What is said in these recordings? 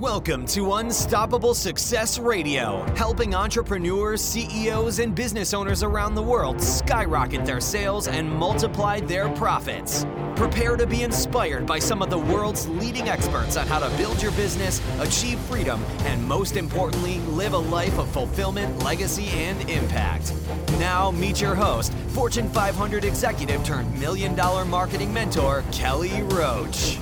Welcome to Unstoppable Success Radio, helping entrepreneurs, CEOs, and business owners around the world skyrocket their sales and multiply their profits. Prepare to be inspired by some of the world's leading experts on how to build your business, achieve freedom, and most importantly, live a life of fulfillment, legacy, and impact. Now, meet your host, Fortune 500 executive turned million dollar marketing mentor, Kelly Roach.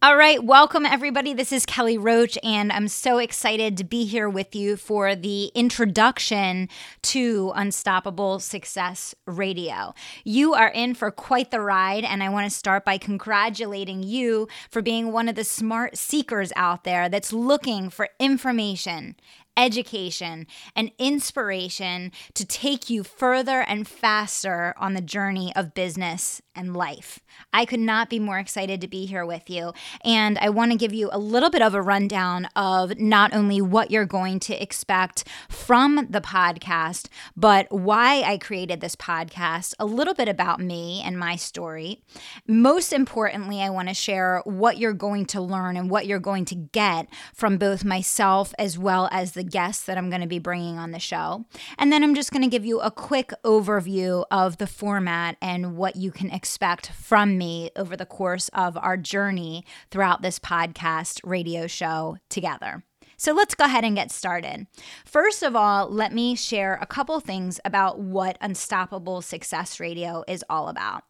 All right, welcome everybody. This is Kelly Roach, and I'm so excited to be here with you for the introduction to Unstoppable Success Radio. You are in for quite the ride, and I want to start by congratulating you for being one of the smart seekers out there that's looking for information education, and inspiration to take you further and faster on the journey of business and life. I could not be more excited to be here with you. And I want to give you a little bit of a rundown of not only what you're going to expect from the podcast, but why I created this podcast, a little bit about me and my story. Most importantly, I want to share what you're going to learn and what you're going to get from both myself as well as the guests that I'm going to be bringing on the show. And then I'm just going to give you a quick overview of the format and what you can expect from me over the course of our journey throughout this podcast radio show together. So let's go ahead and get started. First of all, let me share a couple things about what Unstoppable Success Radio is all about.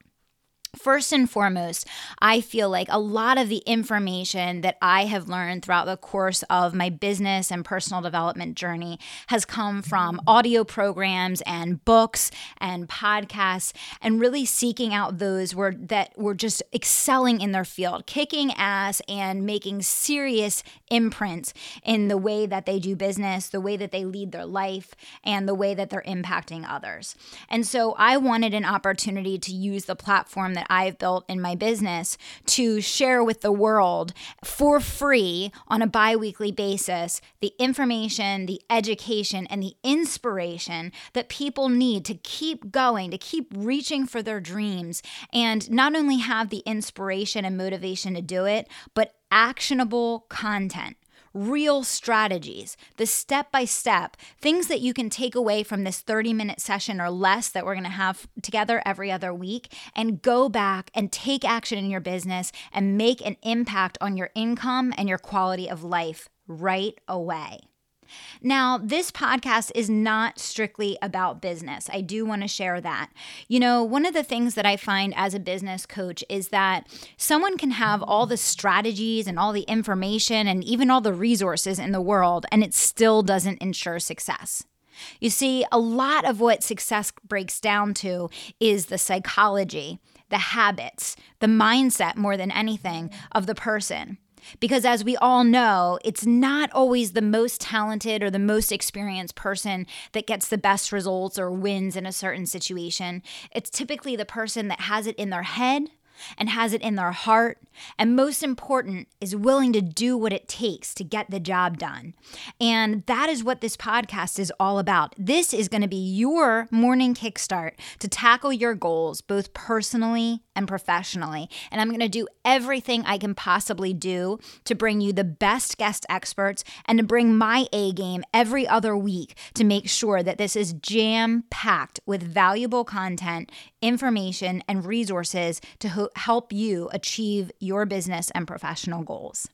First and foremost, I feel like a lot of the information that I have learned throughout the course of my business and personal development journey has come from mm. audio programs and books and podcasts and really seeking out those were that were just excelling in their field, kicking ass and making serious imprints in the way that they do business, the way that they lead their life, and the way that they're impacting others. And so I wanted an opportunity to use the platform that I've built in my business to share with the world for free on a bi weekly basis the information, the education, and the inspiration that people need to keep going, to keep reaching for their dreams, and not only have the inspiration and motivation to do it, but actionable content real strategies, the step by step, things that you can take away from this 30 minute session or less that we're going to have together every other week and go back and take action in your business and make an impact on your income and your quality of life right away. Now, this podcast is not strictly about business. I do want to share that. You know, one of the things that I find as a business coach is that someone can have all the strategies and all the information and even all the resources in the world, and it still doesn't ensure success. You see, a lot of what success breaks down to is the psychology, the habits, the mindset more than anything of the person. Because as we all know, it's not always the most talented or the most experienced person that gets the best results or wins in a certain situation. It's typically the person that has it in their head and has it in their heart, and most important, is willing to do what it takes to get the job done. And that is what this podcast is all about. This is going to be your morning kickstart to tackle your goals, both personally and professionally. And I'm going to do everything I can possibly do to bring you the best guest experts and to bring my A game every other week to make sure that this is jam packed with valuable content, information, and resources to ho- help you achieve your business and professional goals.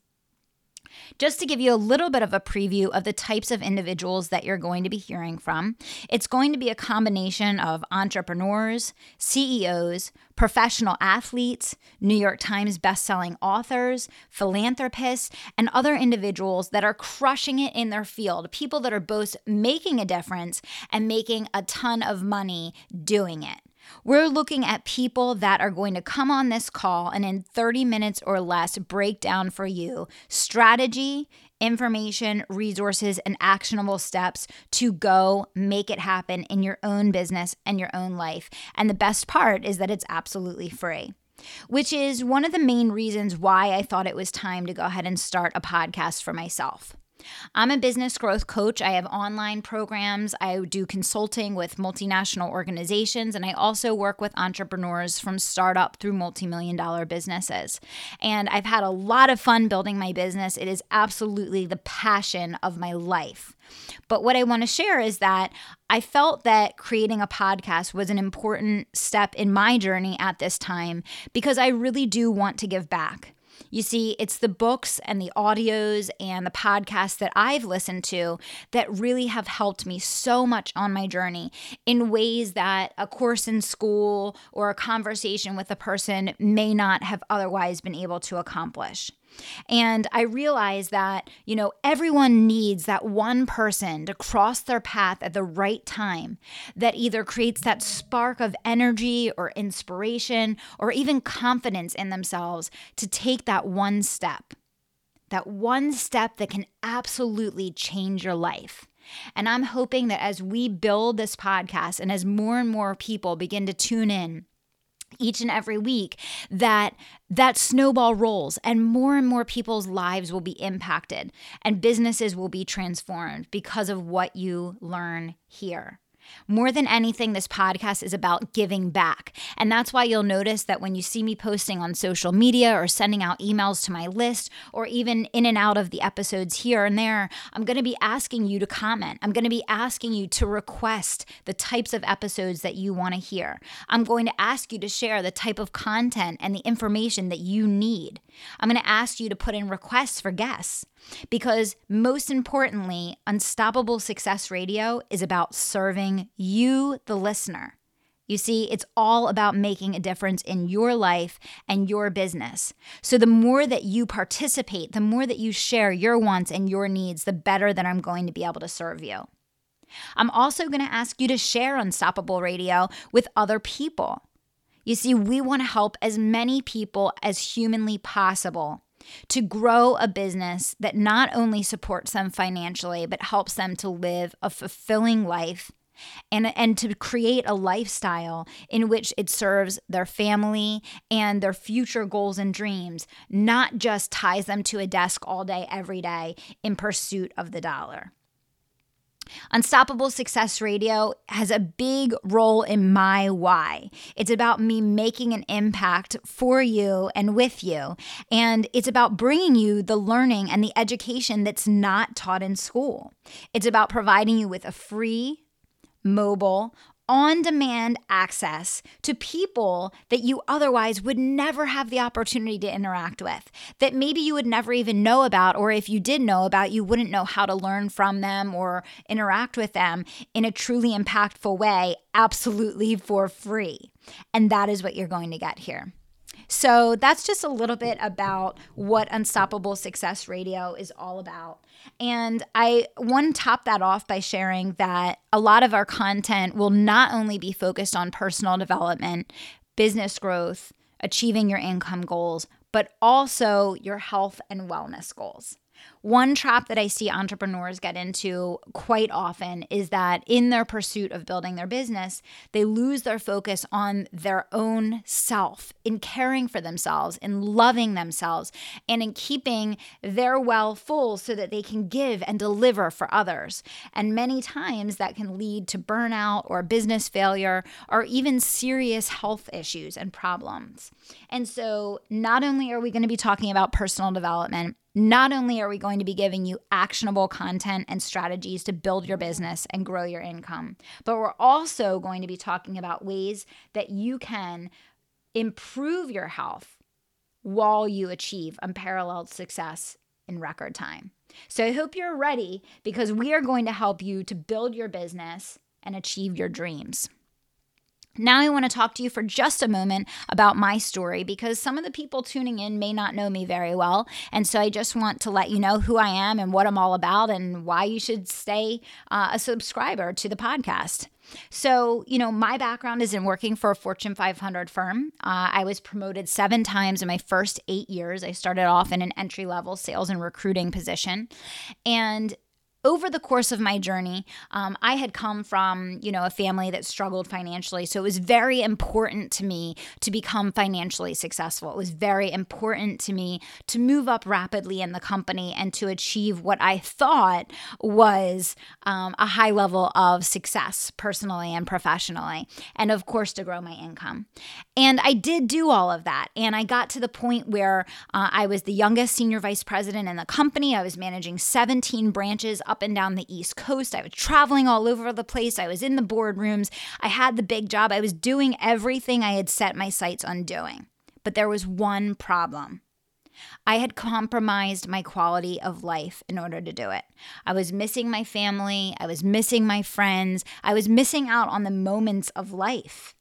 Just to give you a little bit of a preview of the types of individuals that you're going to be hearing from, it's going to be a combination of entrepreneurs, CEOs, professional athletes, New York Times bestselling authors, philanthropists, and other individuals that are crushing it in their field, people that are both making a difference and making a ton of money doing it. We're looking at people that are going to come on this call and in 30 minutes or less break down for you strategy, information, resources, and actionable steps to go make it happen in your own business and your own life. And the best part is that it's absolutely free which is one of the main reasons why I thought it was time to go ahead and start a podcast for myself. I'm a business growth coach. I have online programs. I do consulting with multinational organizations, and I also work with entrepreneurs from startup through multi million dollar businesses. And I've had a lot of fun building my business. It is absolutely the passion of my life. But what I want to share is that I felt that creating a podcast was an important step in my journey at this time because I really do want to give back. You see, it's the books and the audios and the podcasts that I've listened to that really have helped me so much on my journey in ways that a course in school or a conversation with a person may not have otherwise been able to accomplish. And I realized that, you know, everyone needs that one person to cross their path at the right time that either creates that spark of energy or inspiration or even confidence in themselves to take that one step. That one step that can absolutely change your life. And I'm hoping that as we build this podcast and as more and more people begin to tune in, each and every week that that snowball rolls and more and more people's lives will be impacted and businesses will be transformed because of what you learn here. More than anything, this podcast is about giving back. And that's why you'll notice that when you see me posting on social media or sending out emails to my list or even in and out of the episodes here and there, I'm going to be asking you to comment. I'm going to be asking you to request the types of episodes that you want to hear. I'm going to ask you to share the type of content and the information that you need. I'm going to ask you to put in requests for guests. Because most importantly, Unstoppable Success Radio is about serving you, the listener. You see, it's all about making a difference in your life and your business. So, the more that you participate, the more that you share your wants and your needs, the better that I'm going to be able to serve you. I'm also going to ask you to share Unstoppable Radio with other people. You see, we want to help as many people as humanly possible to grow a business that not only supports them financially, but helps them to live a fulfilling life and, and to create a lifestyle in which it serves their family and their future goals and dreams, not just ties them to a desk all day, every day in pursuit of the dollar. Unstoppable Success Radio has a big role in my why. It's about me making an impact for you and with you. And it's about bringing you the learning and the education that's not taught in school. It's about providing you with a free, mobile, on demand access to people that you otherwise would never have the opportunity to interact with, that maybe you would never even know about, or if you did know about, you wouldn't know how to learn from them or interact with them in a truly impactful way, absolutely for free. And that is what you're going to get here. So that's just a little bit about what Unstoppable Success Radio is all about. And I want to top that off by sharing that a lot of our content will not only be focused on personal development, business growth, achieving your income goals, but also your health and wellness goals. One trap that I see entrepreneurs get into quite often is that in their pursuit of building their business, they lose their focus on their own self, in caring for themselves, in loving themselves, and in keeping their well full so that they can give and deliver for others. And many times that can lead to burnout or business failure or even serious health issues and problems. And so, not only are we going to be talking about personal development, not only are we going to be giving you actionable content and strategies to build your business and grow your income, but we're also going to be talking about ways that you can improve your health while you achieve unparalleled success in record time. So I hope you're ready because we are going to help you to build your business and achieve your dreams. Now, I want to talk to you for just a moment about my story because some of the people tuning in may not know me very well. And so I just want to let you know who I am and what I'm all about and why you should stay uh, a subscriber to the podcast. So, you know, my background is in working for a Fortune 500 firm. Uh, I was promoted seven times in my first eight years. I started off in an entry level sales and recruiting position. And over the course of my journey, um, I had come from, you know, a family that struggled financially. So it was very important to me to become financially successful. It was very important to me to move up rapidly in the company and to achieve what I thought was um, a high level of success personally and professionally. And of course, to grow my income. And I did do all of that. And I got to the point where uh, I was the youngest senior vice president in the company. I was managing 17 branches up and down the East Coast. I was traveling all over the place. I was in the boardrooms. I had the big job. I was doing everything I had set my sights on doing. But there was one problem. I had compromised my quality of life in order to do it. I was missing my family. I was missing my friends. I was missing out on the moments of life.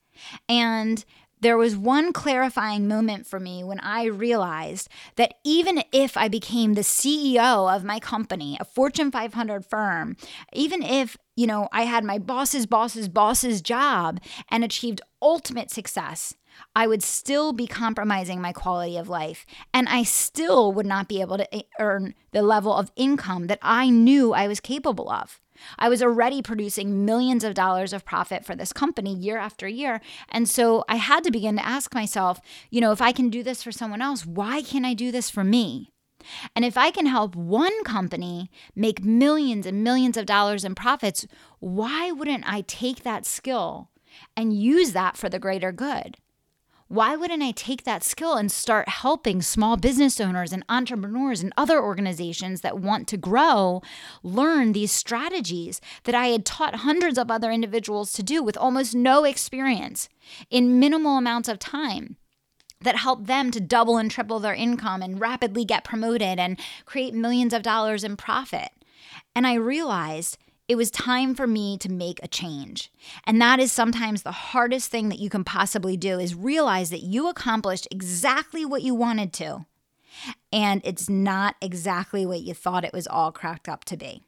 And there was one clarifying moment for me when I realized that even if I became the CEO of my company, a Fortune 500 firm, even if, you know, I had my boss's boss's boss's job and achieved ultimate success, I would still be compromising my quality of life. And I still would not be able to earn the level of income that I knew I was capable of. I was already producing millions of dollars of profit for this company year after year. And so I had to begin to ask myself, you know, if I can do this for someone else, why can't I do this for me? And if I can help one company make millions and millions of dollars in profits, why wouldn't I take that skill and use that for the greater good? Why wouldn't I take that skill and start helping small business owners and entrepreneurs and other organizations that want to grow learn these strategies that I had taught hundreds of other individuals to do with almost no experience in minimal amounts of time? that help them to double and triple their income and rapidly get promoted and create millions of dollars in profit. And I realized it was time for me to make a change. And that is sometimes the hardest thing that you can possibly do is realize that you accomplished exactly what you wanted to. And it's not exactly what you thought it was all cracked up to be.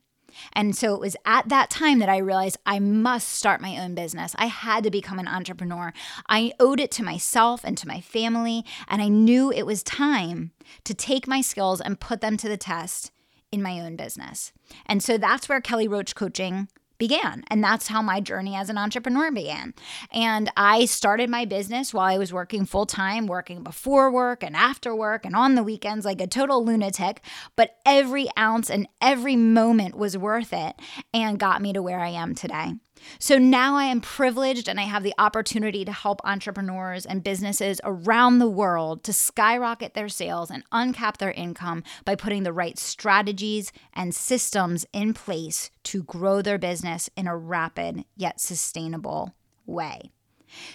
And so it was at that time that I realized I must start my own business. I had to become an entrepreneur. I owed it to myself and to my family. And I knew it was time to take my skills and put them to the test in my own business. And so that's where Kelly Roach Coaching began. And that's how my journey as an entrepreneur began. And I started my business while I was working full time, working before work and after work and on the weekends like a total lunatic. But every ounce and every moment was worth it and got me to where I am today. So now I am privileged and I have the opportunity to help entrepreneurs and businesses around the world to skyrocket their sales and uncap their income by putting the right strategies and systems in place to grow their business in a rapid yet sustainable way.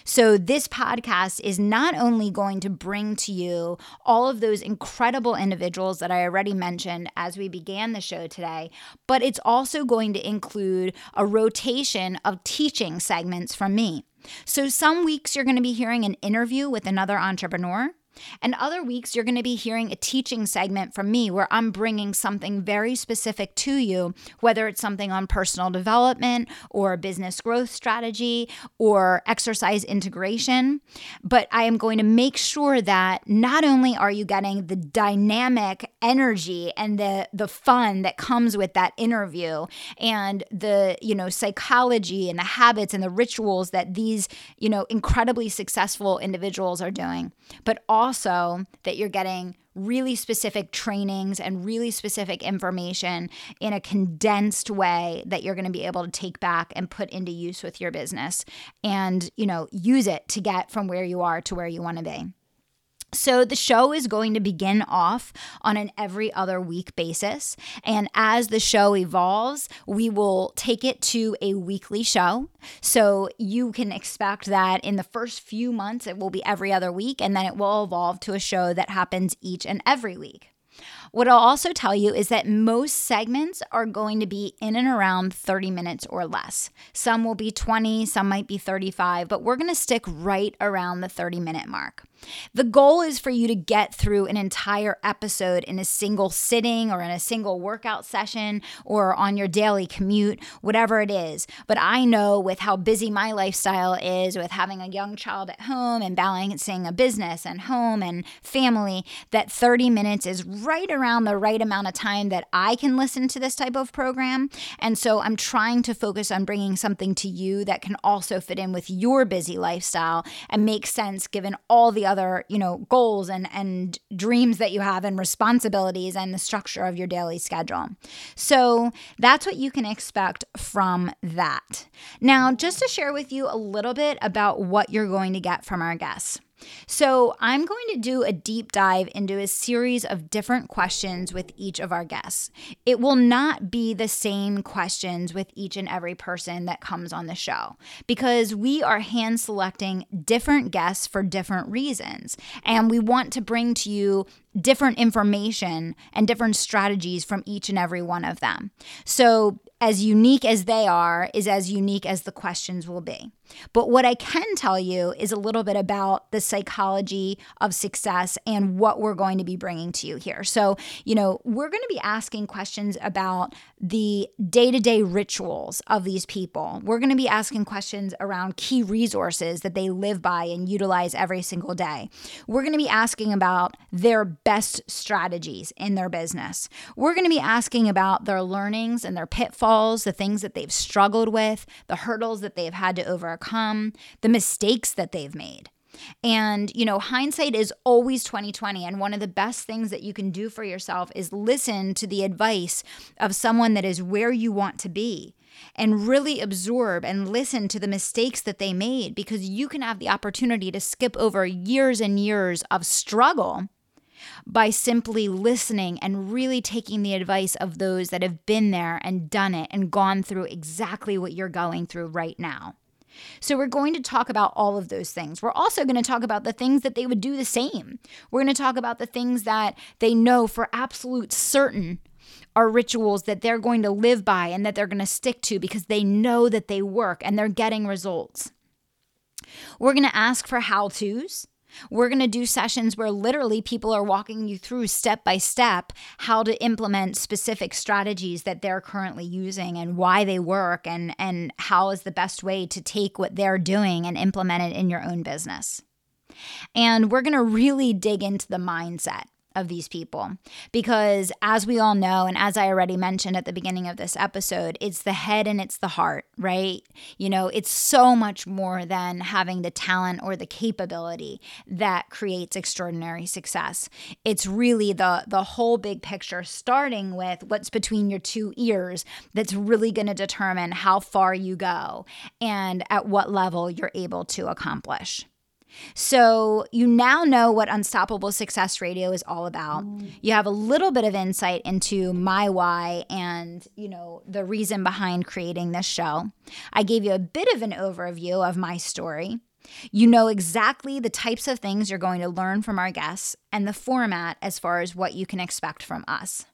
So, this podcast is not only going to bring to you all of those incredible individuals that I already mentioned as we began the show today, but it's also going to include a rotation of teaching segments from me. So, some weeks you're going to be hearing an interview with another entrepreneur. And other weeks, you're going to be hearing a teaching segment from me where I'm bringing something very specific to you, whether it's something on personal development or business growth strategy or exercise integration. But I am going to make sure that not only are you getting the dynamic energy and the, the fun that comes with that interview and the, you know, psychology and the habits and the rituals that these, you know, incredibly successful individuals are doing, but also that you're getting really specific trainings and really specific information in a condensed way that you're going to be able to take back and put into use with your business and you know use it to get from where you are to where you want to be so, the show is going to begin off on an every other week basis. And as the show evolves, we will take it to a weekly show. So, you can expect that in the first few months, it will be every other week, and then it will evolve to a show that happens each and every week. What I'll also tell you is that most segments are going to be in and around 30 minutes or less. Some will be 20, some might be 35, but we're going to stick right around the 30 minute mark. The goal is for you to get through an entire episode in a single sitting or in a single workout session or on your daily commute, whatever it is. But I know with how busy my lifestyle is, with having a young child at home and balancing a business and home and family, that 30 minutes is right around the right amount of time that I can listen to this type of program. And so I'm trying to focus on bringing something to you that can also fit in with your busy lifestyle and make sense given all the other, you know, goals and, and dreams that you have and responsibilities and the structure of your daily schedule. So that's what you can expect from that. Now, just to share with you a little bit about what you're going to get from our guests. So, I'm going to do a deep dive into a series of different questions with each of our guests. It will not be the same questions with each and every person that comes on the show because we are hand selecting different guests for different reasons. And we want to bring to you different information and different strategies from each and every one of them. So, as unique as they are, is as unique as the questions will be. But what I can tell you is a little bit about the psychology of success and what we're going to be bringing to you here. So, you know, we're going to be asking questions about the day to day rituals of these people. We're going to be asking questions around key resources that they live by and utilize every single day. We're going to be asking about their best strategies in their business. We're going to be asking about their learnings and their pitfalls, the things that they've struggled with, the hurdles that they've had to overcome, the mistakes that they've made. And, you know, hindsight is always 2020. And one of the best things that you can do for yourself is listen to the advice of someone that is where you want to be and really absorb and listen to the mistakes that they made because you can have the opportunity to skip over years and years of struggle by simply listening and really taking the advice of those that have been there and done it and gone through exactly what you're going through right now. So, we're going to talk about all of those things. We're also going to talk about the things that they would do the same. We're going to talk about the things that they know for absolute certain are rituals that they're going to live by and that they're going to stick to because they know that they work and they're getting results. We're going to ask for how to's. We're going to do sessions where literally people are walking you through step by step how to implement specific strategies that they're currently using and why they work and and how is the best way to take what they're doing and implement it in your own business. And we're going to really dig into the mindset of these people. Because as we all know, and as I already mentioned at the beginning of this episode, it's the head and it's the heart, right? You know, it's so much more than having the talent or the capability that creates extraordinary success. It's really the the whole big picture, starting with what's between your two ears that's really going to determine how far you go and at what level you're able to accomplish. So you now know what Unstoppable Success Radio is all about. Mm. You have a little bit of insight into my why and, you know, the reason behind creating this show. I gave you a bit of an overview of my story. You know exactly the types of things you're going to learn from our guests and the format as far as what you can expect from us.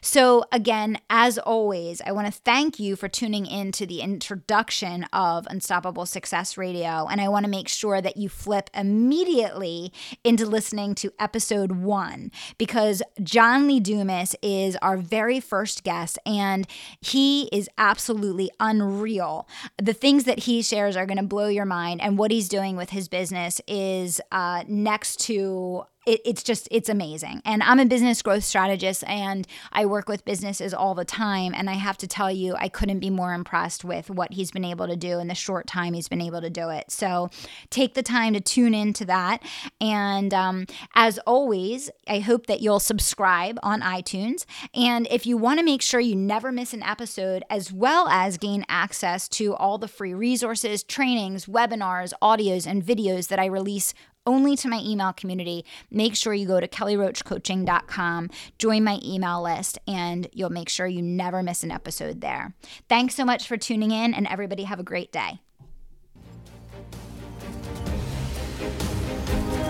So, again, as always, I want to thank you for tuning in to the introduction of Unstoppable Success Radio. And I want to make sure that you flip immediately into listening to episode one because John Lee Dumas is our very first guest and he is absolutely unreal. The things that he shares are going to blow your mind. And what he's doing with his business is uh, next to it, it's just it's amazing. And i'm a business growth strategist and i work with businesses all the time and i have to tell you i couldn't be more impressed with what he's been able to do in the short time he's been able to do it. So take the time to tune into that. And um, as always i hope that you'll subscribe on itunes. And if you want to make sure you never miss an episode as well as gain access to all the free resources trainings webinars audios and videos that i release only to my email community, make sure you go to kellyroachcoaching.com, join my email list, and you'll make sure you never miss an episode there. Thanks so much for tuning in, and everybody have a great day.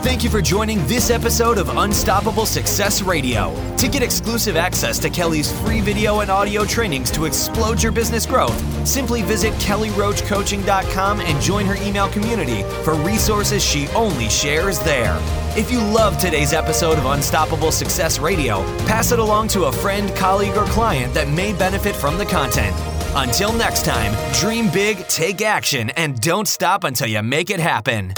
Thank you for joining this episode of Unstoppable Success Radio. To get exclusive access to Kelly's free video and audio trainings to explode your business growth, simply visit kellyroachcoaching.com and join her email community for resources she only shares there. If you love today's episode of Unstoppable Success Radio, pass it along to a friend, colleague, or client that may benefit from the content. Until next time, dream big, take action, and don't stop until you make it happen.